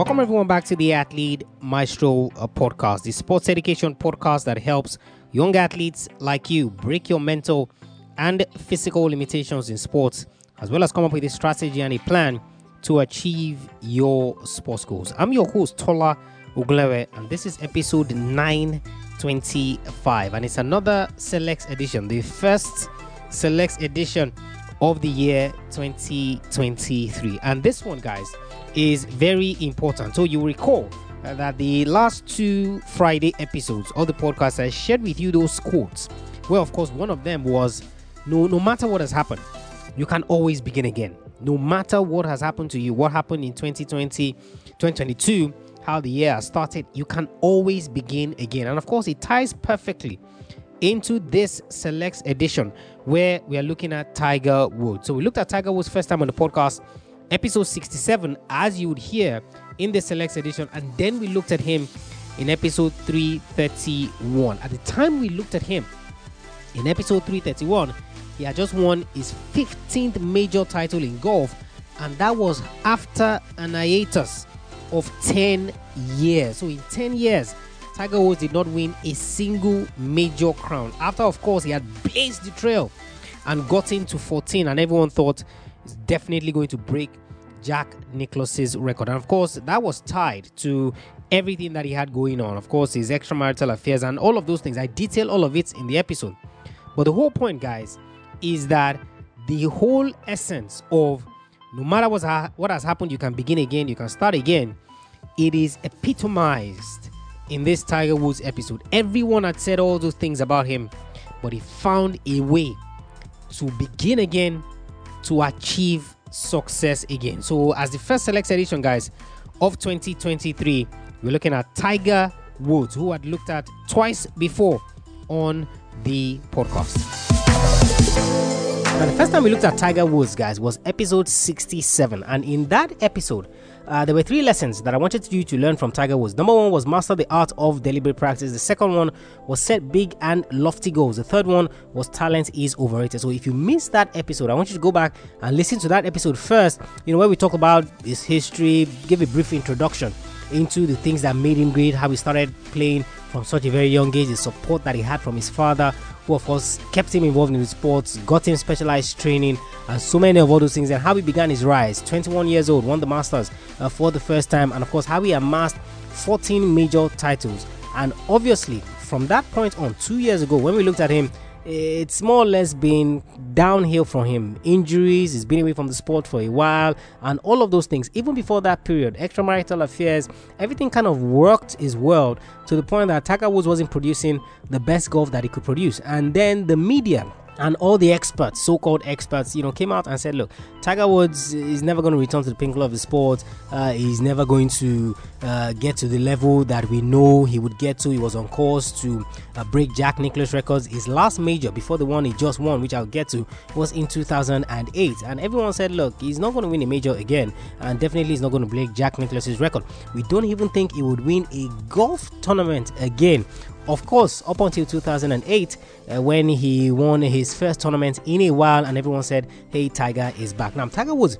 Welcome everyone back to the Athlete Maestro uh, podcast, the sports education podcast that helps young athletes like you break your mental and physical limitations in sports, as well as come up with a strategy and a plan to achieve your sports goals. I'm your host Tola Uglewe, and this is episode 925, and it's another select edition, the first select edition of the year 2023. And this one, guys, is very important. So you recall that the last two Friday episodes of the podcast, I shared with you those quotes. Well, of course, one of them was no, no matter what has happened, you can always begin again. No matter what has happened to you, what happened in 2020, 2022, how the year started, you can always begin again. And of course, it ties perfectly into this select edition where we are looking at Tiger Woods. So we looked at Tiger Woods first time on the podcast, episode 67, as you would hear in the select edition, and then we looked at him in episode 331. At the time we looked at him in episode 331, he had just won his 15th major title in golf, and that was after an hiatus of 10 years. So in 10 years, Tiger Woods did not win a single major crown. After, of course, he had blazed the trail and got into 14, and everyone thought he's definitely going to break Jack Nicklaus's record. And of course, that was tied to everything that he had going on. Of course, his extramarital affairs and all of those things. I detail all of it in the episode. But the whole point, guys, is that the whole essence of no matter what's ha- what has happened, you can begin again, you can start again. It is epitomized in this Tiger Woods episode. Everyone had said all those things about him, but he found a way to begin again to achieve success again. So, as the first select edition, guys, of 2023, we're looking at Tiger Woods, who had looked at twice before on the podcast. Now, the first time we looked at Tiger Woods, guys, was episode 67. And in that episode, uh, there were three lessons that I wanted you to learn from Tiger Woods. Number one was master the art of deliberate practice. The second one was set big and lofty goals. The third one was talent is overrated. So if you missed that episode, I want you to go back and listen to that episode first, you know, where we talk about his history, give a brief introduction into the things that made him great, how he started playing from such a very young age, the support that he had from his father, who of course kept him involved in the sports, got him specialized training, and so many of all those things, and how he began his rise. 21 years old, won the Masters uh, for the first time, and of course how he amassed 14 major titles. And obviously, from that point on, two years ago, when we looked at him, it's more or less been downhill from him. Injuries, he's been away from the sport for a while, and all of those things. Even before that period, extramarital affairs, everything kind of worked his world to the point that Tiger Woods wasn't producing the best golf that he could produce. And then the media and all the experts, so-called experts, you know, came out and said, "Look, Tiger Woods is never going to return to the pinnacle of the sport. Uh, he's never going to uh, get to the level that we know he would get to. He was on course to uh, break Jack Nicklaus records. His last major before the one he just won, which I'll get to, was in 2008. And everyone said, "Look, he's not going to win a major again, and definitely he's not going to break Jack Nicklaus's record. We don't even think he would win a golf tournament again." Of course, up until 2008, uh, when he won his first tournament in a while, and everyone said, Hey, Tiger is back. Now, Tiger Woods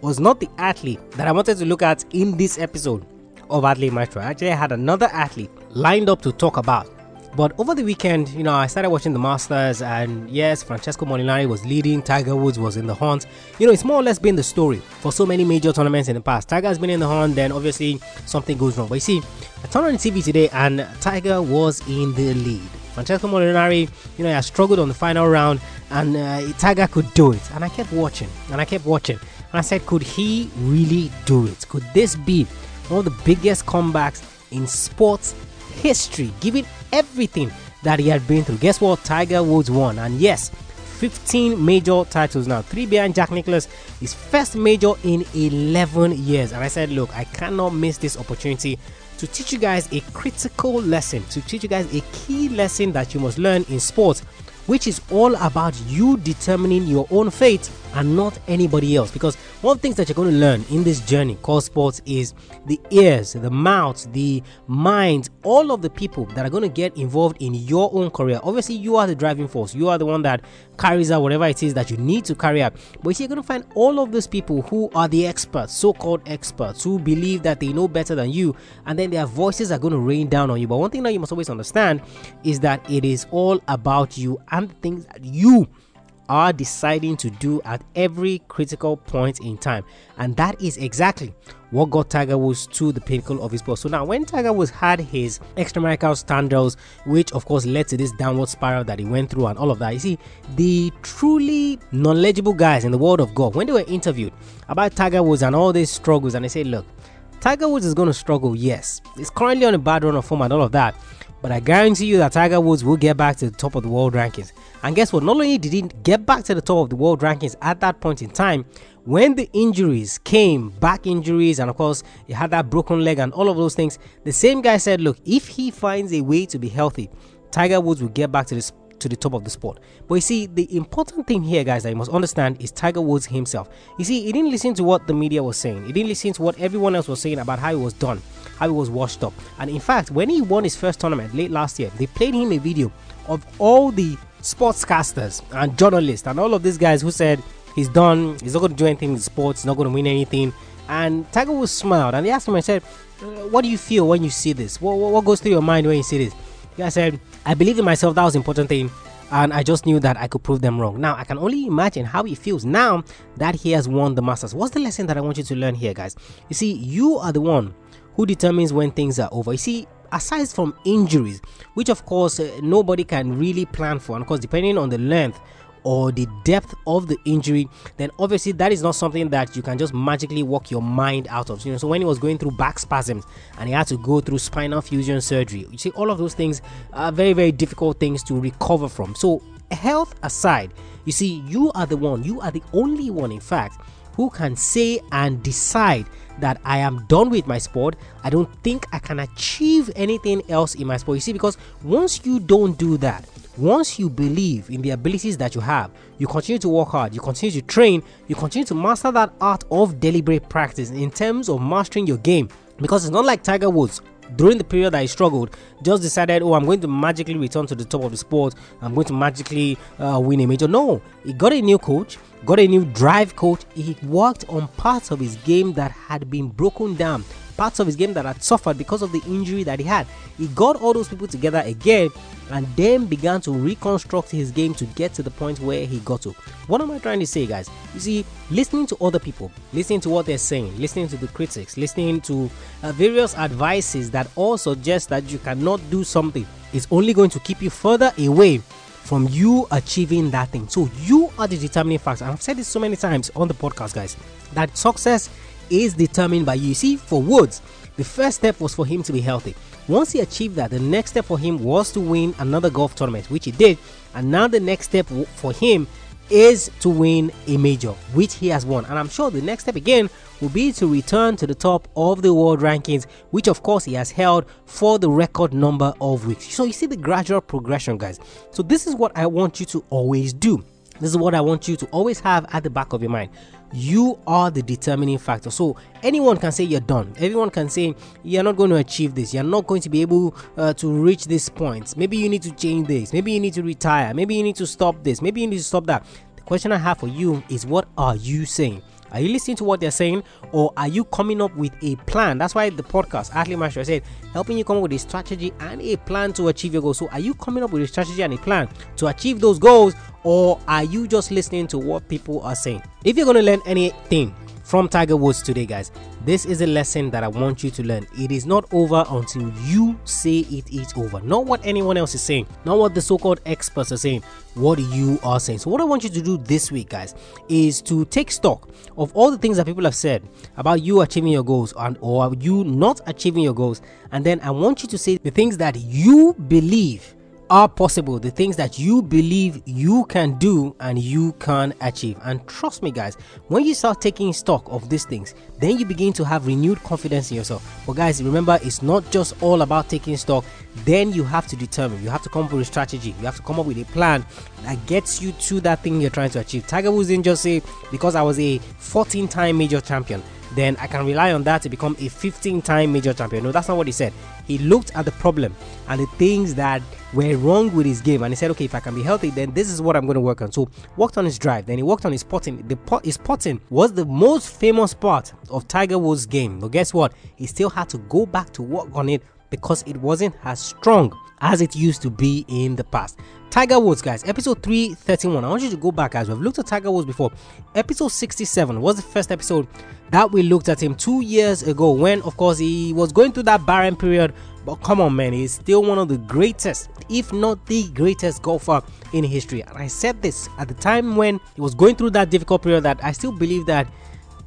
was not the athlete that I wanted to look at in this episode of Athlete Maestro. I actually had another athlete lined up to talk about. But over the weekend, you know, I started watching the Masters, and yes, Francesco Molinari was leading, Tiger Woods was in the hunt. You know, it's more or less been the story for so many major tournaments in the past. Tiger has been in the hunt, then obviously something goes wrong. But you see, I turned on the TV today, and Tiger was in the lead. Francesco Molinari, you know, he struggled on the final round, and uh, Tiger could do it. And I kept watching, and I kept watching, and I said, could he really do it? Could this be one of the biggest comebacks in sports history, given everything that he had been through. Guess what? Tiger Woods won. And yes, 15 major titles now, three behind Jack Nicklaus, his first major in 11 years. And I said, look, I cannot miss this opportunity to teach you guys a critical lesson, to teach you guys a key lesson that you must learn in sports, which is all about you determining your own fate and not anybody else. Because one of the things that you're going to learn in this journey called sports is the ears, the mouth, the mind, all of the people that are going to get involved in your own career. Obviously, you are the driving force, you are the one that carries out whatever it is that you need to carry out. But you're going to find all of those people who are the experts, so called experts, who believe that they know better than you, and then their voices are going to rain down on you. But one thing that you must always understand is that it is all about you and the things that you are deciding to do at every critical point in time. And that is exactly what got Tiger Woods to the pinnacle of his sport. So now, when Tiger Woods had his extramarital scandals, which of course led to this downward spiral that he went through and all of that, you see, the truly knowledgeable guys in the world of golf, when they were interviewed about Tiger Woods and all these struggles, and they say, look, Tiger Woods is going to struggle, yes. He's currently on a bad run of form and all of that. But I guarantee you that Tiger Woods will get back to the top of the world rankings. And guess what? Not only did he get back to the top of the world rankings at that point in time, when the injuries came, back injuries, and of course, he had that broken leg and all of those things, the same guy said, Look, if he finds a way to be healthy, Tiger Woods will get back to the to the top of the sport. But you see, the important thing here, guys, that you must understand is Tiger Woods himself. You see, he didn't listen to what the media was saying. He didn't listen to what everyone else was saying about how he was done how he was washed up. And in fact, when he won his first tournament late last year, they played him a video of all the sportscasters and journalists and all of these guys who said he's done, he's not going to do anything in sports, he's not going to win anything. And Tiger Woods smiled and they asked him, I said, uh, What do you feel when you see this? What, what goes through your mind when you see this? I said, I believe in myself, that was important thing and I just knew that I could prove them wrong. Now I can only imagine how he feels now that he has won the Masters. What's the lesson that I want you to learn here, guys? You see, you are the one who determines when things are over. You see, aside from injuries, which of course uh, nobody can really plan for, and of course, depending on the length or the depth of the injury, then obviously that is not something that you can just magically walk your mind out of. You know, so when he was going through back spasms and he had to go through spinal fusion surgery, you see, all of those things are very, very difficult things to recover from. So, health aside, you see, you are the one, you are the only one, in fact, who can say and decide that I am done with my sport. I don't think I can achieve anything else in my sport. You see, because once you don't do that, once you believe in the abilities that you have, you continue to work hard, you continue to train, you continue to master that art of deliberate practice in terms of mastering your game. Because it's not like Tiger Woods during the period that he struggled, just decided, oh, I'm going to magically return to the top of the sport. I'm going to magically uh, win a major. No, he got a new coach, got a new drive coach. He worked on parts of his game that had been broken down, parts of his game that had suffered because of the injury that he had. He got all those people together again and then began to reconstruct his game to get to the point where he got to. What am I trying to say, guys? You see, listening to other people, listening to what they're saying, listening to the critics, listening to uh, various advices that all suggest that you cannot do something is only going to keep you further away from you achieving that thing. So you are the determining factor. And I've said this so many times on the podcast, guys, that success is determined by you. See, for Woods, the first step was for him to be healthy. Once he achieved that, the next step for him was to win another golf tournament, which he did. And now the next step for him is to win a major, which he has won. And I'm sure the next step again will be to return to the top of the world rankings, which of course he has held for the record number of weeks. So you see the gradual progression, guys. So this is what I want you to always do. This is what I want you to always have at the back of your mind you are the determining factor. So anyone can say you're done. Everyone can say you're not going to achieve this. You're not going to be able uh, to reach this point. Maybe you need to change this. Maybe you need to retire. Maybe you need to stop this. Maybe you need to stop that. The question I have for you is what are you saying? Are you listening to what they're saying, or are you coming up with a plan? That's why the podcast, Athlete Maestro, said helping you come up with a strategy and a plan to achieve your goals. So, are you coming up with a strategy and a plan to achieve those goals, or are you just listening to what people are saying? If you're going to learn anything from Tiger Woods today, guys. This is a lesson that I want you to learn. It is not over until you say it is over. Not what anyone else is saying, not what the so called experts are saying, what you are saying. So, what I want you to do this week, guys, is to take stock of all the things that people have said about you achieving your goals and or you not achieving your goals. And then I want you to say the things that you believe are possible, the things that you believe you can do and you can achieve. And trust me, guys, when you start taking stock of these things, then you begin to have renewed confidence in yourself. But, guys, remember, it's not just all about taking stock, then you have to determine, you have to come up with a strategy, you have to come up with a plan that gets you to that thing you're trying to achieve. Tiger Woods didn't just say, because I was a 14 time major champion then I can rely on that to become a 15 time major champion. No, that's not what he said. He looked at the problem and the things that were wrong with his game and he said, okay, if I can be healthy, then this is what I'm going to work on. So, worked on his drive, then he worked on his putting. The pot, his putting was the most famous part of Tiger Woods' game. But guess what? He still had to go back to work on it because it wasn't as strong as it used to be in the past. Tiger Woods, guys, episode 331. I want you to go back, guys. We've looked at Tiger Woods before. Episode 67 was the first episode that we looked at him two years ago when, of course, he was going through that barren period. But come on, man, he's still one of the greatest, if not the greatest golfer in history. And I said this at the time when he was going through that difficult period that I still believe that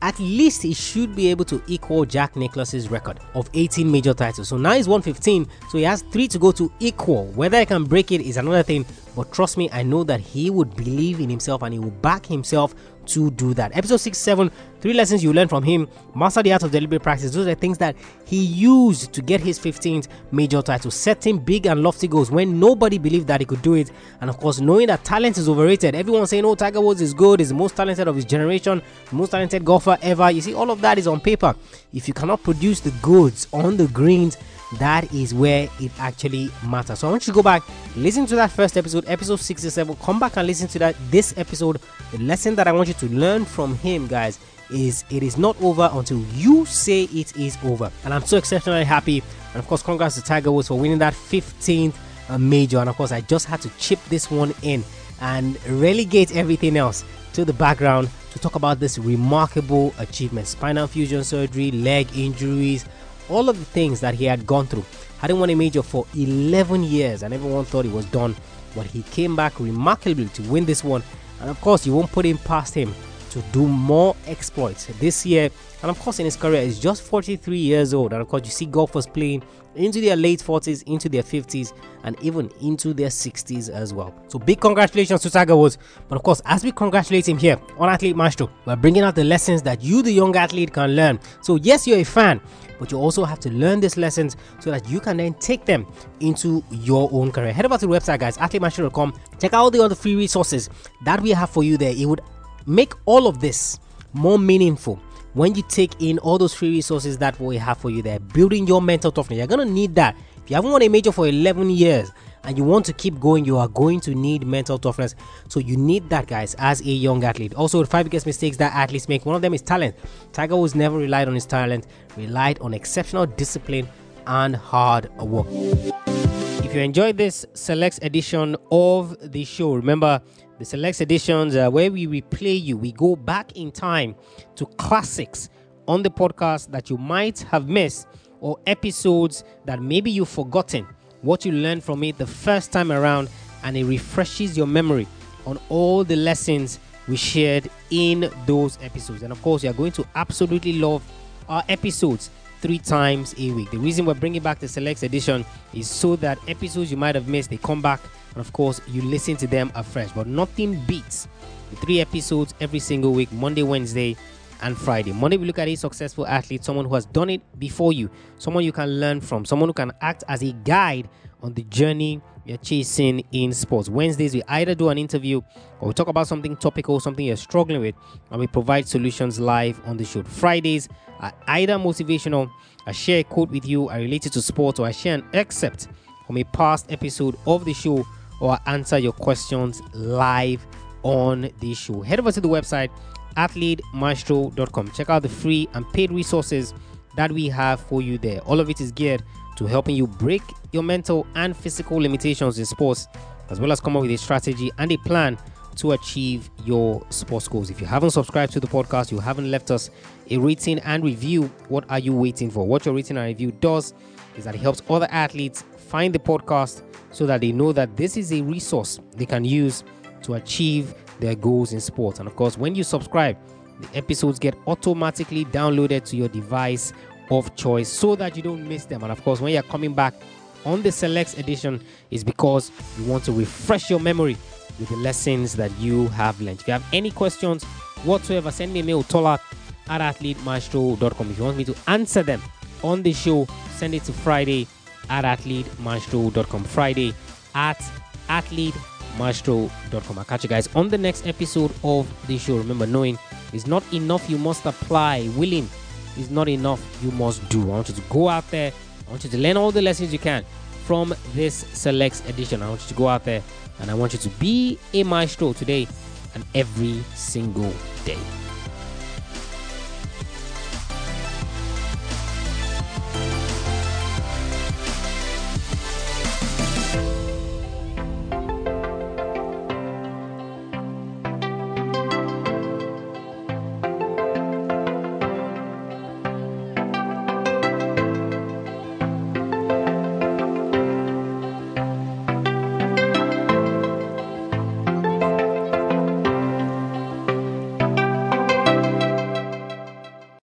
at least he should be able to equal Jack Nicklaus's record of 18 major titles. So now he's 115, so he has three to go to equal. Whether he can break it is another thing, but trust me, I know that he would believe in himself and he will back himself to do that. Episode 6 7, three lessons you learn from him. Master the art of deliberate practice. Those are things that he used to get his 15th major title. Setting big and lofty goals when nobody believed that he could do it. And of course, knowing that talent is overrated. Everyone saying, oh, Tiger Woods is good, is the most talented of his generation, most talented golfer ever. You see, all of that is on paper. If you cannot produce the goods on the greens, that is where it actually matters. So I want you to go back, listen to that first episode, episode 67. Come back and listen to that this episode. The lesson that I want you to learn from him, guys, is it is not over until you say it is over. And I'm so exceptionally happy. And of course, congrats to Tiger Woods for winning that 15th uh, major. And of course, I just had to chip this one in and relegate everything else to the background to talk about this remarkable achievement spinal fusion surgery, leg injuries, all of the things that he had gone through. Hadn't won a major for 11 years, and everyone thought he was done. But he came back remarkably to win this one, and of course, you won't put him past him to do more exploits this year. And of course, in his career, he's just 43 years old. And of course, you see golfers playing into their late 40s, into their 50s, and even into their 60s as well. So, big congratulations to Tiger Woods. But of course, as we congratulate him here on Athlete Maestro, we're bringing out the lessons that you, the young athlete, can learn. So, yes, you're a fan, but you also have to learn these lessons so that you can then take them into your own career. Head over to the website, guys, athletemaestro.com. Check out all the other free resources that we have for you there. It would make all of this more meaningful when you take in all those free resources that we have for you there. Building your mental toughness. You're gonna need that. If you haven't won a major for 11 years, and you want to keep going, you are going to need mental toughness. So you need that, guys, as a young athlete. Also, the five biggest mistakes that athletes make. One of them is talent. Tiger Woods never relied on his talent, relied on exceptional discipline and hard work. If you enjoyed this select edition of the show, remember the select editions uh, where we replay you, we go back in time to classics on the podcast that you might have missed or episodes that maybe you've forgotten what you learned from it the first time around, and it refreshes your memory on all the lessons we shared in those episodes. And of course, you are going to absolutely love our episodes three times a week. The reason we're bringing back the Select Edition is so that episodes you might have missed they come back, and of course, you listen to them afresh. But nothing beats the three episodes every single week Monday, Wednesday, and Friday. Monday, we look at a successful athlete, someone who has done it before you, someone you can learn from, someone who can act as a guide on the journey you're chasing in sports. Wednesdays, we either do an interview or we talk about something topical, something you're struggling with, and we provide solutions live on the show. Fridays are either motivational, I share a quote with you, I relate it to sports, or I share an excerpt from a past episode of the show, or answer your questions live on the show. Head over to the website athletemaestro.com. Check out the free and paid resources that we have for you there. All of it is geared to helping you break your mental and physical limitations in sports, as well as come up with a strategy and a plan to achieve your sports goals. If you haven't subscribed to the podcast, you haven't left us a rating and review, what are you waiting for? What your rating and review does is that it helps other athletes find the podcast so that they know that this is a resource they can use to achieve their goals in sports. And of course, when you subscribe, the episodes get automatically downloaded to your device of choice so that you don't miss them. And of course, when you're coming back on the Selects edition is because you want to refresh your memory with the lessons that you have learned. If you have any questions whatsoever, send me a mail, tola at athletemaestro.com. If you want me to answer them on the show, send it to Friday at athletemaestro.com. Friday at athletemaestro.com. I'll catch you guys on the next episode of the show. Remember, knowing is not enough, you must apply. Willing is not enough, you must do. I want you to go out there. I want you to learn all the lessons you can from this Selects edition. I want you to go out there and I want you to be a maestro today and every single day.